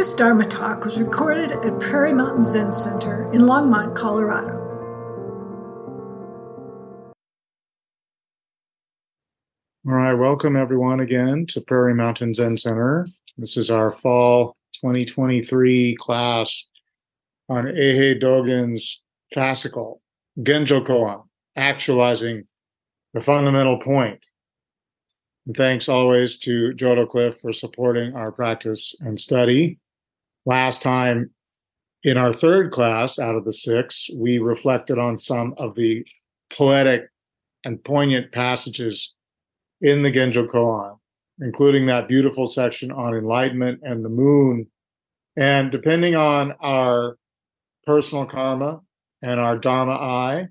This Dharma talk was recorded at Prairie Mountain Zen Center in Longmont, Colorado. All right, welcome everyone again to Prairie Mountain Zen Center. This is our fall 2023 class on Eihei Dogen's classical Genjo Koan, actualizing the fundamental point. And thanks always to Jodo Cliff for supporting our practice and study. Last time in our third class out of the six, we reflected on some of the poetic and poignant passages in the Genjo Koan, including that beautiful section on enlightenment and the moon. And depending on our personal karma and our Dharma eye,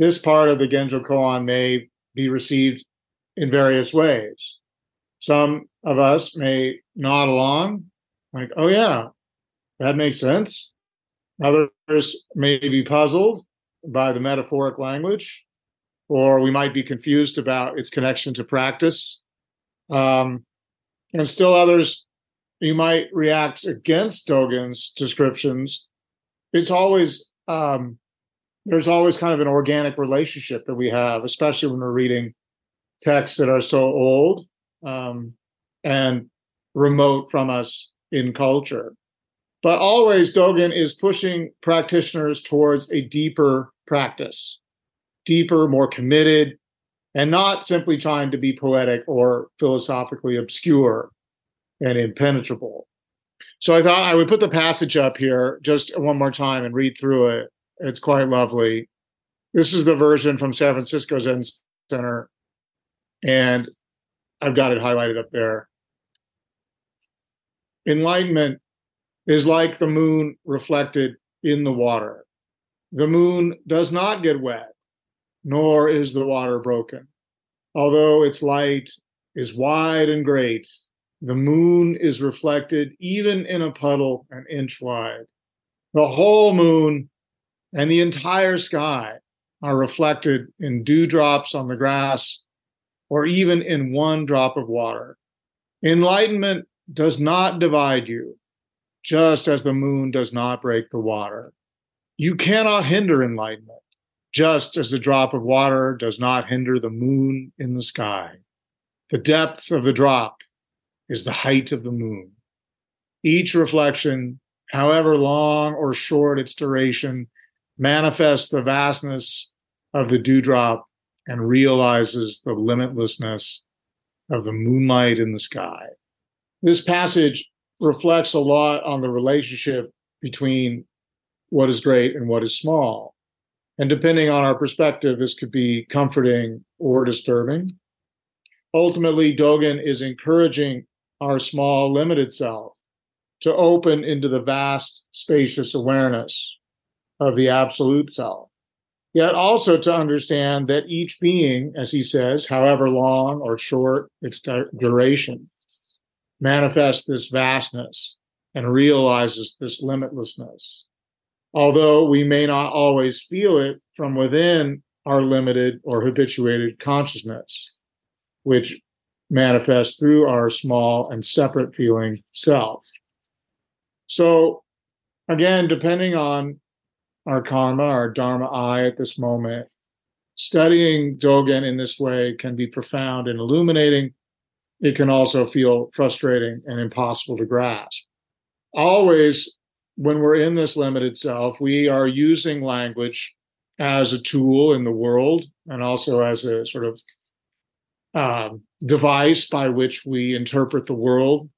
this part of the Genjo Koan may be received in various ways. Some of us may nod along, like, oh, yeah, that makes sense. Others may be puzzled by the metaphoric language, or we might be confused about its connection to practice. Um, and still others, you might react against Dogen's descriptions. It's always, um, there's always kind of an organic relationship that we have, especially when we're reading texts that are so old um, and remote from us in culture. But always, Dogen is pushing practitioners towards a deeper practice, deeper, more committed, and not simply trying to be poetic or philosophically obscure and impenetrable. So I thought I would put the passage up here just one more time and read through it. It's quite lovely. This is the version from San Francisco Zen Center, and I've got it highlighted up there. Enlightenment is like the moon reflected in the water. The moon does not get wet, nor is the water broken. Although its light is wide and great, the moon is reflected even in a puddle an inch wide. The whole moon and the entire sky are reflected in dewdrops on the grass or even in one drop of water. Enlightenment does not divide you, just as the moon does not break the water. You cannot hinder enlightenment, just as the drop of water does not hinder the moon in the sky. The depth of the drop is the height of the moon. Each reflection, however long or short its duration, manifests the vastness of the dewdrop and realizes the limitlessness of the moonlight in the sky. This passage reflects a lot on the relationship between what is great and what is small. And depending on our perspective, this could be comforting or disturbing. Ultimately, Dogen is encouraging our small, limited self to open into the vast, spacious awareness of the absolute self. Yet also to understand that each being, as he says, however long or short its duration, manifests this vastness and realizes this limitlessness. Although we may not always feel it from within our limited or habituated consciousness, which manifests through our small and separate feeling self. So, again, depending on our karma, our dharma eye at this moment, studying Dogen in this way can be profound and illuminating it can also feel frustrating and impossible to grasp. Always, when we're in this limited self, we are using language as a tool in the world and also as a sort of uh, device by which we interpret the world.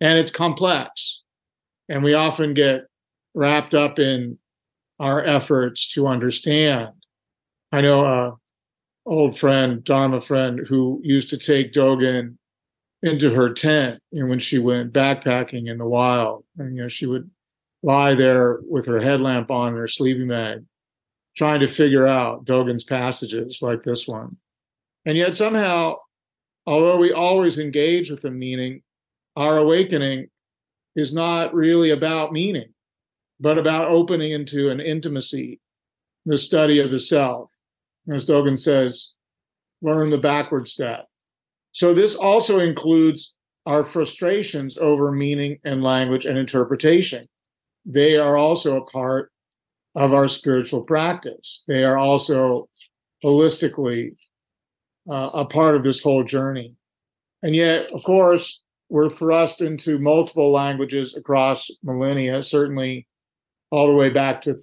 And it's complex. And we often get wrapped up in our efforts to understand. I know a old friend, Dharma friend, who used to take Dogen into her tent you know, when she went backpacking in the wild. And you know, she would lie there with her headlamp on and her sleeping bag, trying to figure out Dogen's passages like this one. And yet somehow, although we always engage with the meaning, our awakening is not really about meaning, but about opening into an intimacy, the study of the self. As Dogen says, learn the backward step so this also includes our frustrations over meaning and language and interpretation. They are also a part of our spiritual practice. They are also holistically uh, a part of this whole journey. And yet, of course, we're thrust into multiple languages across millennia, certainly all the way back to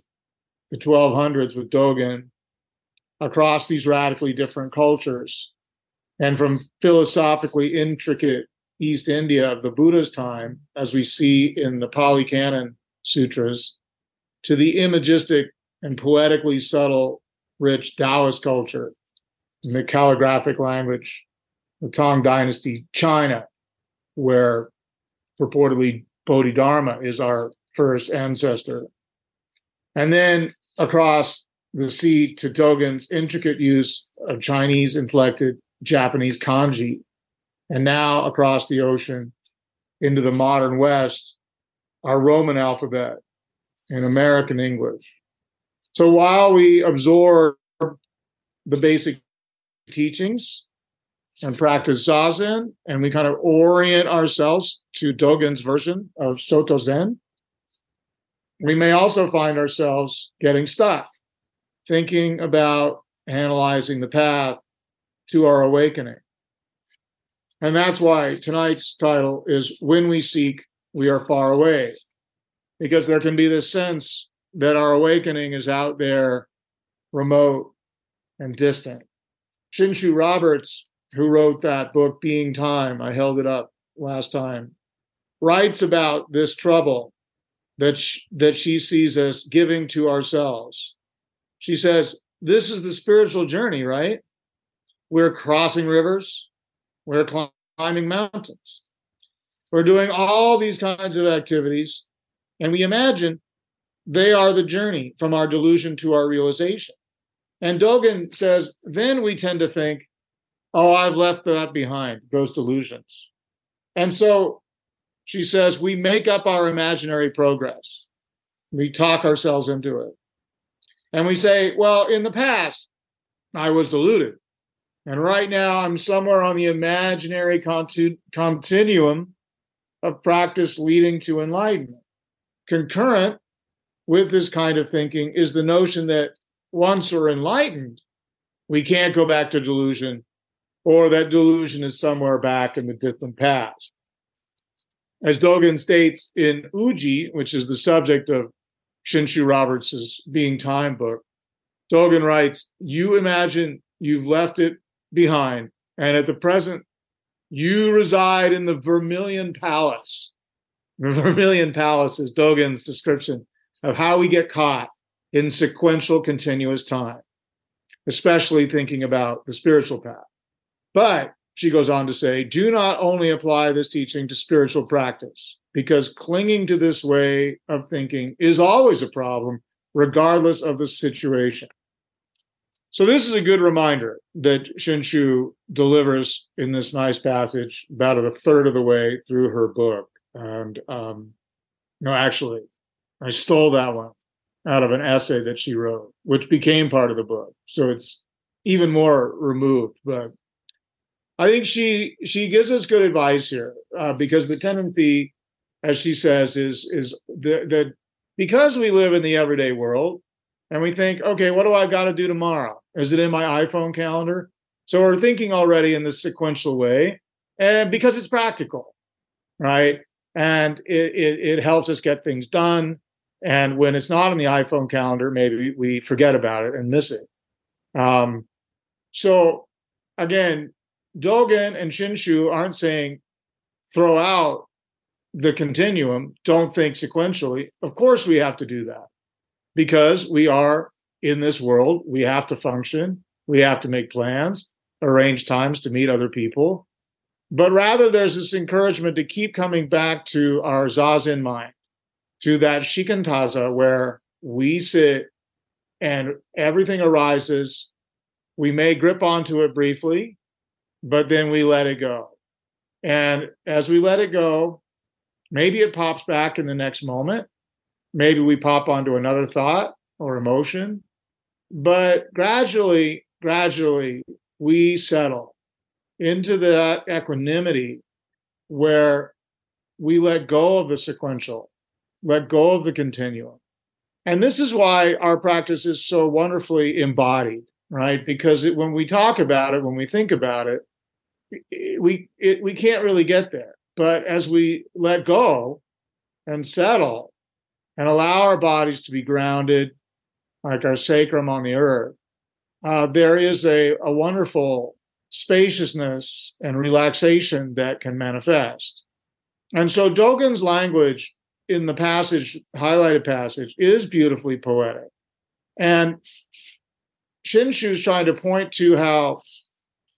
the 1200s with Dogen, across these radically different cultures. And from philosophically intricate East India of the Buddha's time, as we see in the Pali Canon sutras, to the imagistic and poetically subtle, rich Taoist culture in the calligraphic language, the Tang Dynasty, China, where purportedly Bodhidharma is our first ancestor. And then across the sea to Dogen's intricate use of Chinese inflected Japanese kanji, and now across the ocean into the modern West, our Roman alphabet and American English. So while we absorb the basic teachings and practice Zazen, and we kind of orient ourselves to Dogen's version of Soto Zen, we may also find ourselves getting stuck, thinking about analyzing the path to our awakening. And that's why tonight's title is When We Seek, We Are Far Away, because there can be this sense that our awakening is out there, remote and distant. Shinshu Roberts, who wrote that book, Being Time, I held it up last time, writes about this trouble that that she sees us giving to ourselves. She says, "This is the spiritual journey, right? We're crossing rivers, we're climbing mountains, we're doing all these kinds of activities, and we imagine they are the journey from our delusion to our realization." And Dogen says, then we tend to think, "Oh, I've left that behind, those delusions." And so she says we make up our imaginary progress. We talk ourselves into it. And we say, well, in the past, I was deluded. And right now, I'm somewhere on the imaginary continu- continuum of practice leading to enlightenment. Concurrent with this kind of thinking is the notion that once we're enlightened, we can't go back to delusion, or that delusion is somewhere back in the distant past. As Dogen states in Uji, which is the subject of Shinshu Roberts' Being Time book, Dogen writes, You imagine you've left it behind, and at the present, you reside in the Vermilion Palace. The Vermilion Palace is Dogen's description of how we get caught in sequential continuous time, especially thinking about the spiritual path. But she goes on to say, do not only apply this teaching to spiritual practice, because clinging to this way of thinking is always a problem, regardless of the situation. So, this is a good reminder that Shinshu delivers in this nice passage about a third of the way through her book. And um, no, actually, I stole that one out of an essay that she wrote, which became part of the book. So it's even more removed, but I think she she gives us good advice here uh, because the tendency, as she says, is is the because we live in the everyday world and we think, okay, what do I got to do tomorrow? Is it in my iPhone calendar? So we're thinking already in this sequential way, and because it's practical, right? And it, it, it helps us get things done. And when it's not in the iPhone calendar, maybe we forget about it and miss it. Um, so again, Dogen and Shinshu aren't saying throw out the continuum, don't think sequentially. Of course, we have to do that because we are in this world. We have to function, we have to make plans, arrange times to meet other people. But rather, there's this encouragement to keep coming back to our Zazen mind, to that Shikantaza where we sit and everything arises. We may grip onto it briefly, but then we let it go. And as we let it go, maybe it pops back in the next moment. Maybe we pop onto another thought or emotion. But gradually, gradually, we settle into that equanimity where we let go of the sequential, let go of the continuum. And this is why our practice is so wonderfully embodied, right? Because it, when we talk about it, when we think about it, we it, we can't really get there. But as we let go and settle and allow our bodies to be grounded, like our sacrum on the earth, uh, there is a, a wonderful spaciousness and relaxation that can manifest. And so Dogen's language in the passage, highlighted passage, is beautifully poetic. And Shinshu is trying to point to how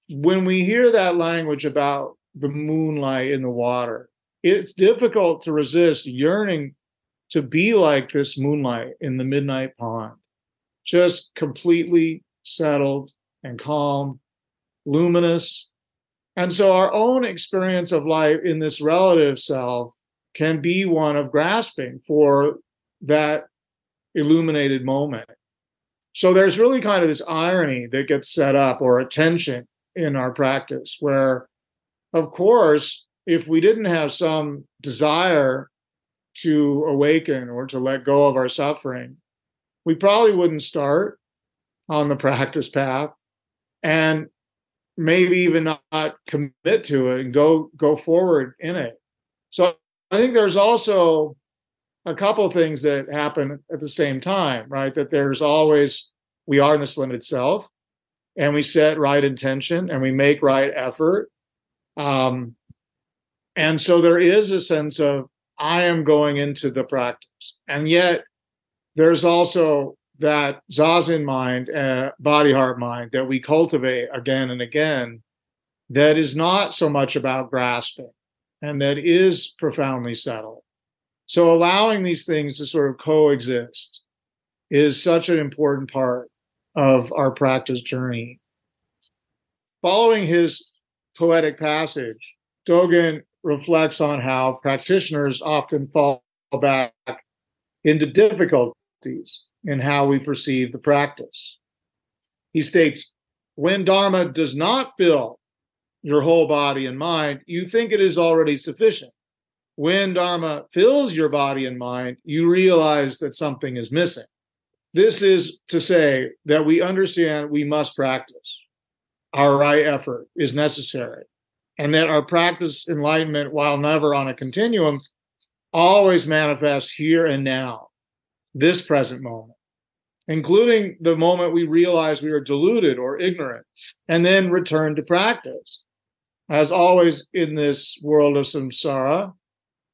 when we hear that language about the moonlight in the water, it's difficult to resist yearning to be like this moonlight in the midnight pond, just completely settled and calm, luminous. And so our own experience of life in this relative self can be one of grasping for that illuminated moment. So there's really kind of this irony that gets set up or a tension in our practice where, of course, if we didn't have some desire to awaken or to let go of our suffering, we probably wouldn't start on the practice path and maybe even not commit to it and go go forward in it. So I think there's also a couple things that happen at the same time, right? That there's always we are in this limited self and we set right intention and we make right effort. Um, and so there is a sense of I am going into the practice. And yet there's also that zazen mind, uh, body heart mind that we cultivate again and again that is not so much about grasping and that is profoundly settled. So allowing these things to sort of coexist is such an important part of our practice journey. Following his poetic passage, Dogen reflects on how practitioners often fall back into in how we perceive the practice. He states, when Dharma does not fill your whole body and mind, you think it is already sufficient. When Dharma fills your body and mind, you realize that something is missing. This is to say that we understand we must practice. Our right effort is necessary and that our practice enlightenment, while never on a continuum, always manifests here and now, this present moment, including the moment we realize we are deluded or ignorant, and then return to practice. As always in this world of samsara,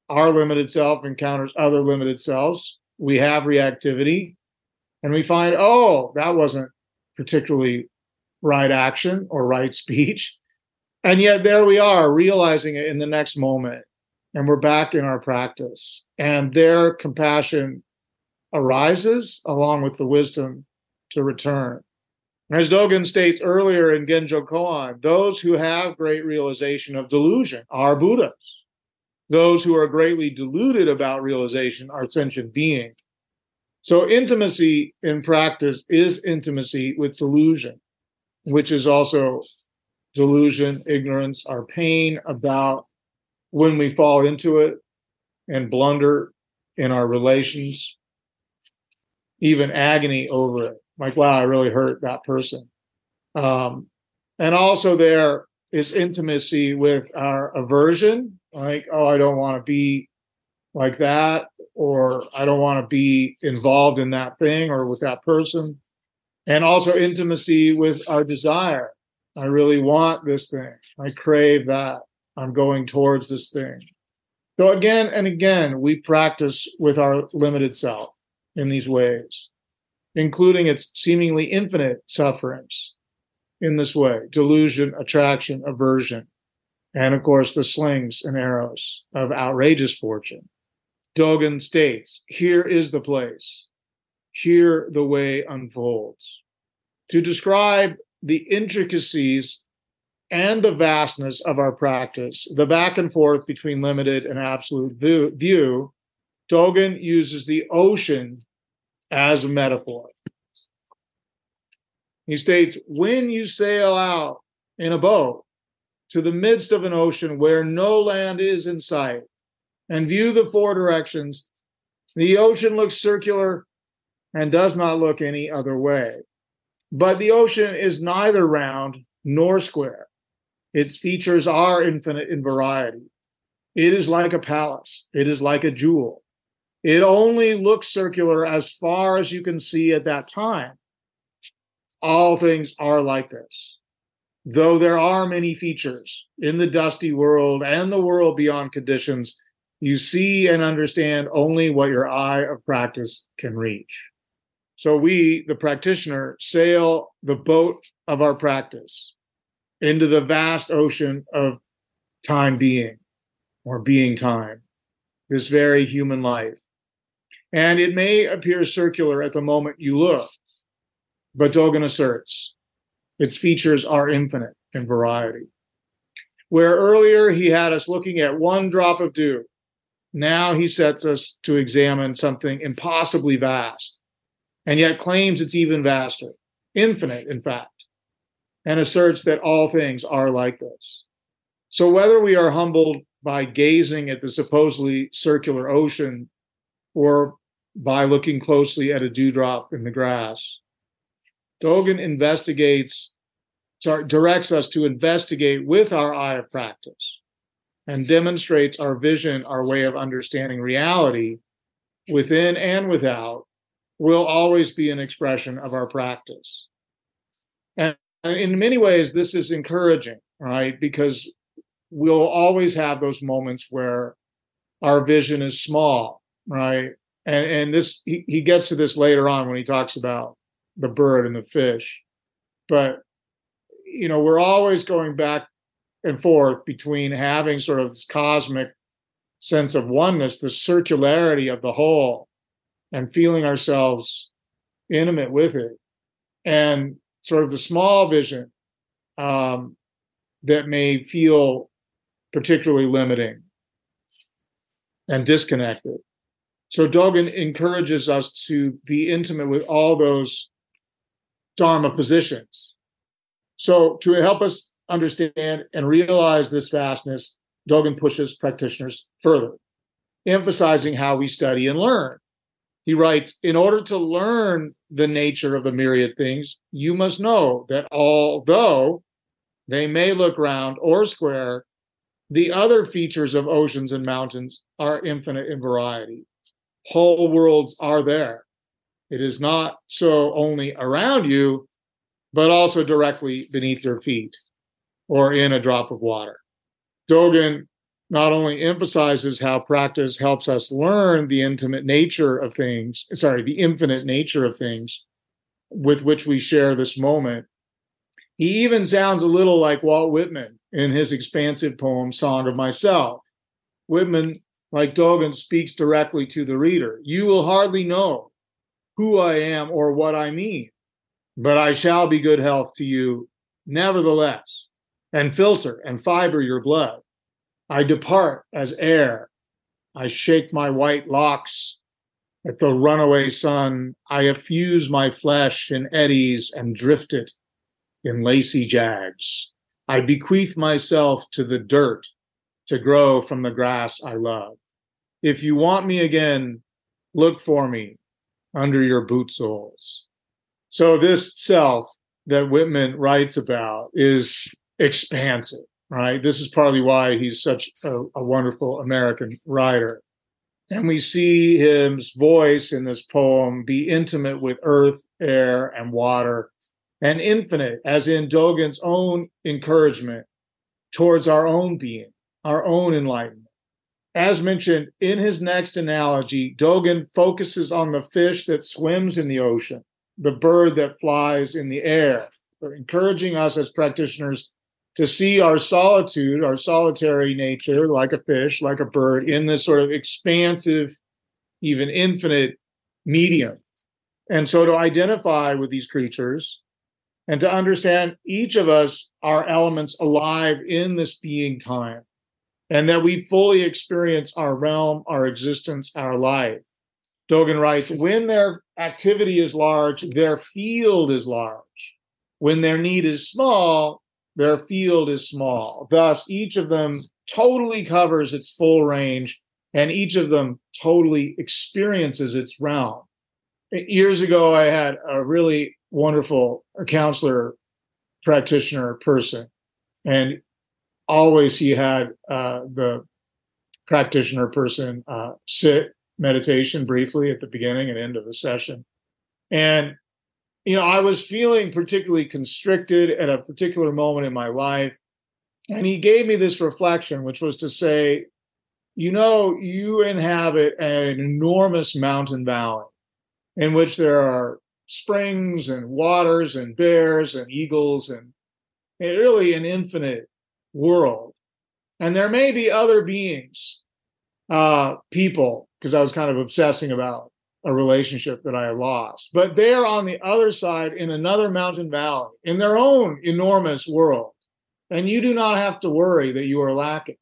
our limited self encounters other limited selves. We have reactivity, and we find, oh, that wasn't particularly right action or right speech and yet there we are realizing it in the next moment and we're back in our practice and their compassion arises along with the wisdom to return. As dogen states earlier in genjo koan those who have great realization of delusion are buddhas. Those who are greatly deluded about realization are sentient beings. So intimacy in practice is intimacy with delusion which is also delusion, ignorance, our pain about when we fall into it and blunder in our relations, even agony over it. Like, wow, I really hurt that person. Um, and also, there is intimacy with our aversion, like, oh, I don't want to be like that, or I don't want to be involved in that thing or with that person. And also intimacy with our desire I really want this thing. I crave that. I'm going towards this thing. So again and again, we practice with our limited self in these ways, including its seemingly infinite sufferings in this way delusion, attraction, aversion, and of course, the slings and arrows of outrageous fortune. Dogen states, Here is the place. Here the way unfolds. To describe the intricacies and the vastness of our practice, the back and forth between limited and absolute view, Dogen uses the ocean as a metaphor. He states, when you sail out in a boat to the midst of an ocean where no land is in sight and view the four directions, the ocean looks circular and does not look any other way. But the ocean is neither round nor square. Its features are infinite in variety. It is like a palace, it is like a jewel. It only looks circular as far as you can see at that time. All things are like this. Though there are many features in the dusty world and the world beyond conditions, you see and understand only what your eye of practice can reach. So we, the practitioner, sail the boat of our practice into the vast ocean of time being or being time, this very human life. And it may appear circular at the moment you look, but Dogen asserts its features are infinite in variety. Where earlier he had us looking at one drop of dew, now he sets us to examine something impossibly vast, and yet claims it's even vaster, infinite, in fact, and asserts that all things are like this. So whether we are humbled by gazing at the supposedly circular ocean or by looking closely at a dewdrop in the grass, Dogen investigates, directs us to investigate with our eye of practice and demonstrates our vision, our way of understanding reality within and without will always be an expression of our practice. And in many ways, this is encouraging, right? Because we'll always have those moments where our vision is small, right? And and this he, he gets to this later on when he talks about the bird and the fish. But you know, we're always going back and forth between having sort of this cosmic sense of oneness, the circularity of the whole, and feeling ourselves intimate with it, and sort of the small vision um, that may feel particularly limiting and disconnected. So Dogen encourages us to be intimate with all those Dharma positions. So to help us understand and realize this vastness, Dogen pushes practitioners further, emphasizing how we study and learn. He writes, in order to learn the nature of the myriad things, you must know that although they may look round or square, the other features of oceans and mountains are infinite in variety. Whole worlds are there. It is not so only around you, but also directly beneath your feet or in a drop of water. Dogen not only emphasizes how practice helps us learn the intimate nature of things, sorry, the infinite nature of things with which we share this moment, he even sounds a little like Walt Whitman in his expansive poem, Song of Myself. Whitman, like Dogen, speaks directly to the reader. You will hardly know who I am or what I mean, but I shall be good health to you nevertheless, and filter and fiber your blood. I depart as air. I shake my white locks at the runaway sun. I effuse my flesh in eddies and drift it in lacy jags. I bequeath myself to the dirt to grow from the grass I love. If you want me again, look for me under your boot soles. So, this self that Whitman writes about is expansive, right? This is partly why he's such a, a wonderful American writer. And we see his voice in this poem be intimate with earth, air, and water and infinite, as in Dogen's own encouragement towards our own being, our own enlightenment. As mentioned in his next analogy, Dogen focuses on the fish that swims in the ocean, the bird that flies in the air, encouraging us as practitioners to see our solitude, our solitary nature, like a fish, like a bird, in this sort of expansive, even infinite medium. And so to identify with these creatures and to understand each of us are elements alive in this being time and that we fully experience our realm, our existence, our life. Dogen writes, when their activity is large, their field is large. When their need is small, their field is small. Thus, each of them totally covers its full range, and each of them totally experiences its realm. Years ago, I had a really wonderful counselor, practitioner person, and always he had uh, the practitioner person uh, sit meditation briefly at the beginning and end of the session. And you know, I was feeling particularly constricted at a particular moment in my life. And he gave me this reflection, which was to say, you know, you inhabit an enormous mountain valley in which there are springs and waters and bears and eagles and really an infinite world. And there may be other beings, uh, people, because I was kind of obsessing about a relationship that I lost. But they're on the other side in another mountain valley in their own enormous world. And you do not have to worry that you are lacking.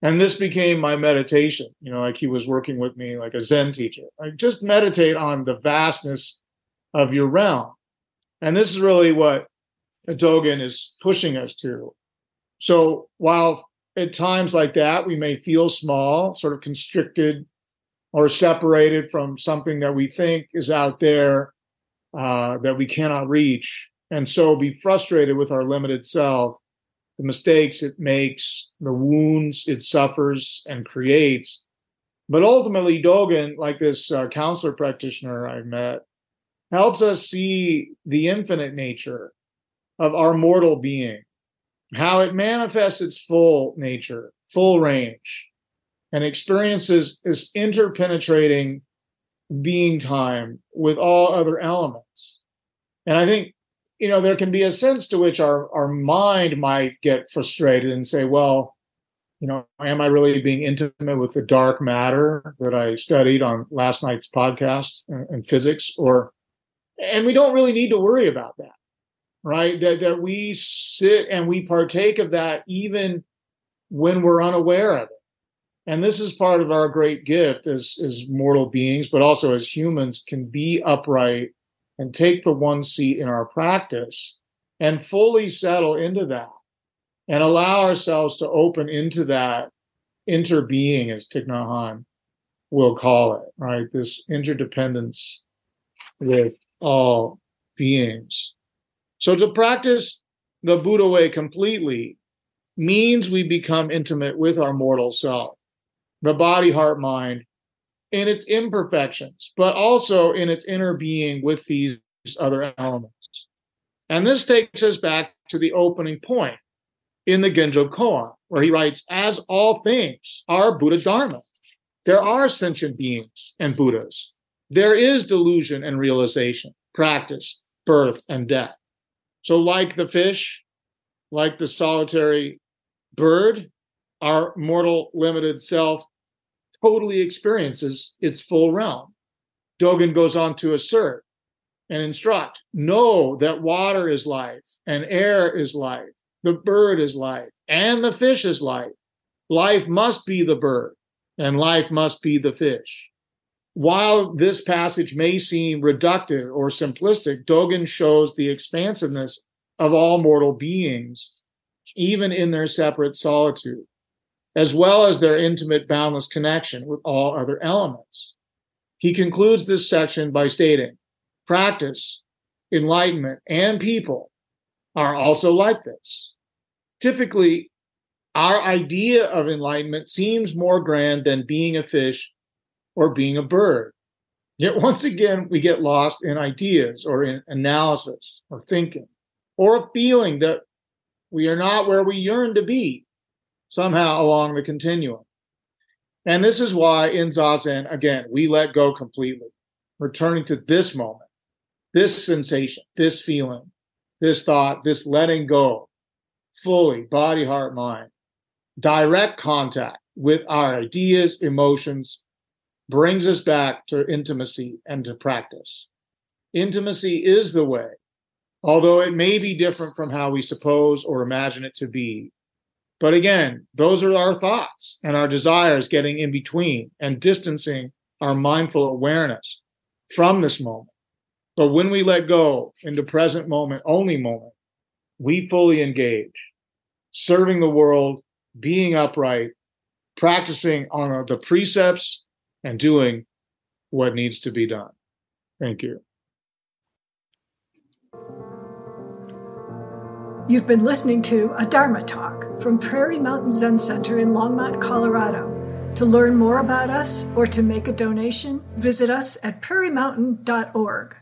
And this became my meditation, you know, like he was working with me like a Zen teacher. Like just meditate on the vastness of your realm. And this is really what Dogen is pushing us to. So while at times like that, we may feel small, sort of constricted or separated from something that we think is out there uh, that we cannot reach, and so be frustrated with our limited self, the mistakes it makes, the wounds it suffers and creates. But ultimately, Dogen, like this uh, counselor practitioner I met, helps us see the infinite nature of our mortal being, how it manifests its full nature, full range, and experiences this interpenetrating being time with all other elements. And I think, you know, there can be a sense to which our, our mind might get frustrated and say, well, you know, am I really being intimate with the dark matter that I studied on last night's podcast in physics? Or, and we don't really need to worry about that, right? That, that we sit and we partake of that even when we're unaware of it. And this is part of our great gift as as mortal beings but also as humans can be upright and take the one seat in our practice and fully settle into that and allow ourselves to open into that interbeing as Thich Nhat Hanh will call it right? This interdependence with all beings so to practice the buddha way completely means we become intimate with our mortal self the body, heart, mind, in its imperfections, but also in its inner being with these other elements. And this takes us back to the opening point in the Genjo Koan, where he writes, As all things are Buddha Dharma, there are sentient beings and Buddhas. There is delusion and realization, practice, birth, and death. So, like the fish, like the solitary bird, our mortal limited self totally experiences its full realm. Dogen goes on to assert and instruct know that water is life, and air is life, the bird is life, and the fish is life. Life must be the bird, and life must be the fish. While this passage may seem reductive or simplistic, Dogen shows the expansiveness of all mortal beings, even in their separate solitude as well as their intimate, boundless connection with all other elements. He concludes this section by stating practice, enlightenment, and people are also like this. Typically, our idea of enlightenment seems more grand than being a fish or being a bird. Yet once again, we get lost in ideas or in analysis or thinking or a feeling that we are not where we yearn to be somehow along the continuum. And this is why in Zazen, again, we let go completely, returning to this moment, this sensation, this feeling, this thought, this letting go fully, body, heart, mind, direct contact with our ideas, emotions brings us back to intimacy and to practice. Intimacy is the way, although it may be different from how we suppose or imagine it to be but again, those are our thoughts and our desires getting in between and distancing our mindful awareness from this moment. But when we let go into present moment, only moment, we fully engage, serving the world, being upright, practicing on the precepts, and doing what needs to be done. Thank you. You've been listening to a Dharma talk from Prairie Mountain Zen Center in Longmont, Colorado. To learn more about us or to make a donation, visit us at prairiemountain.org.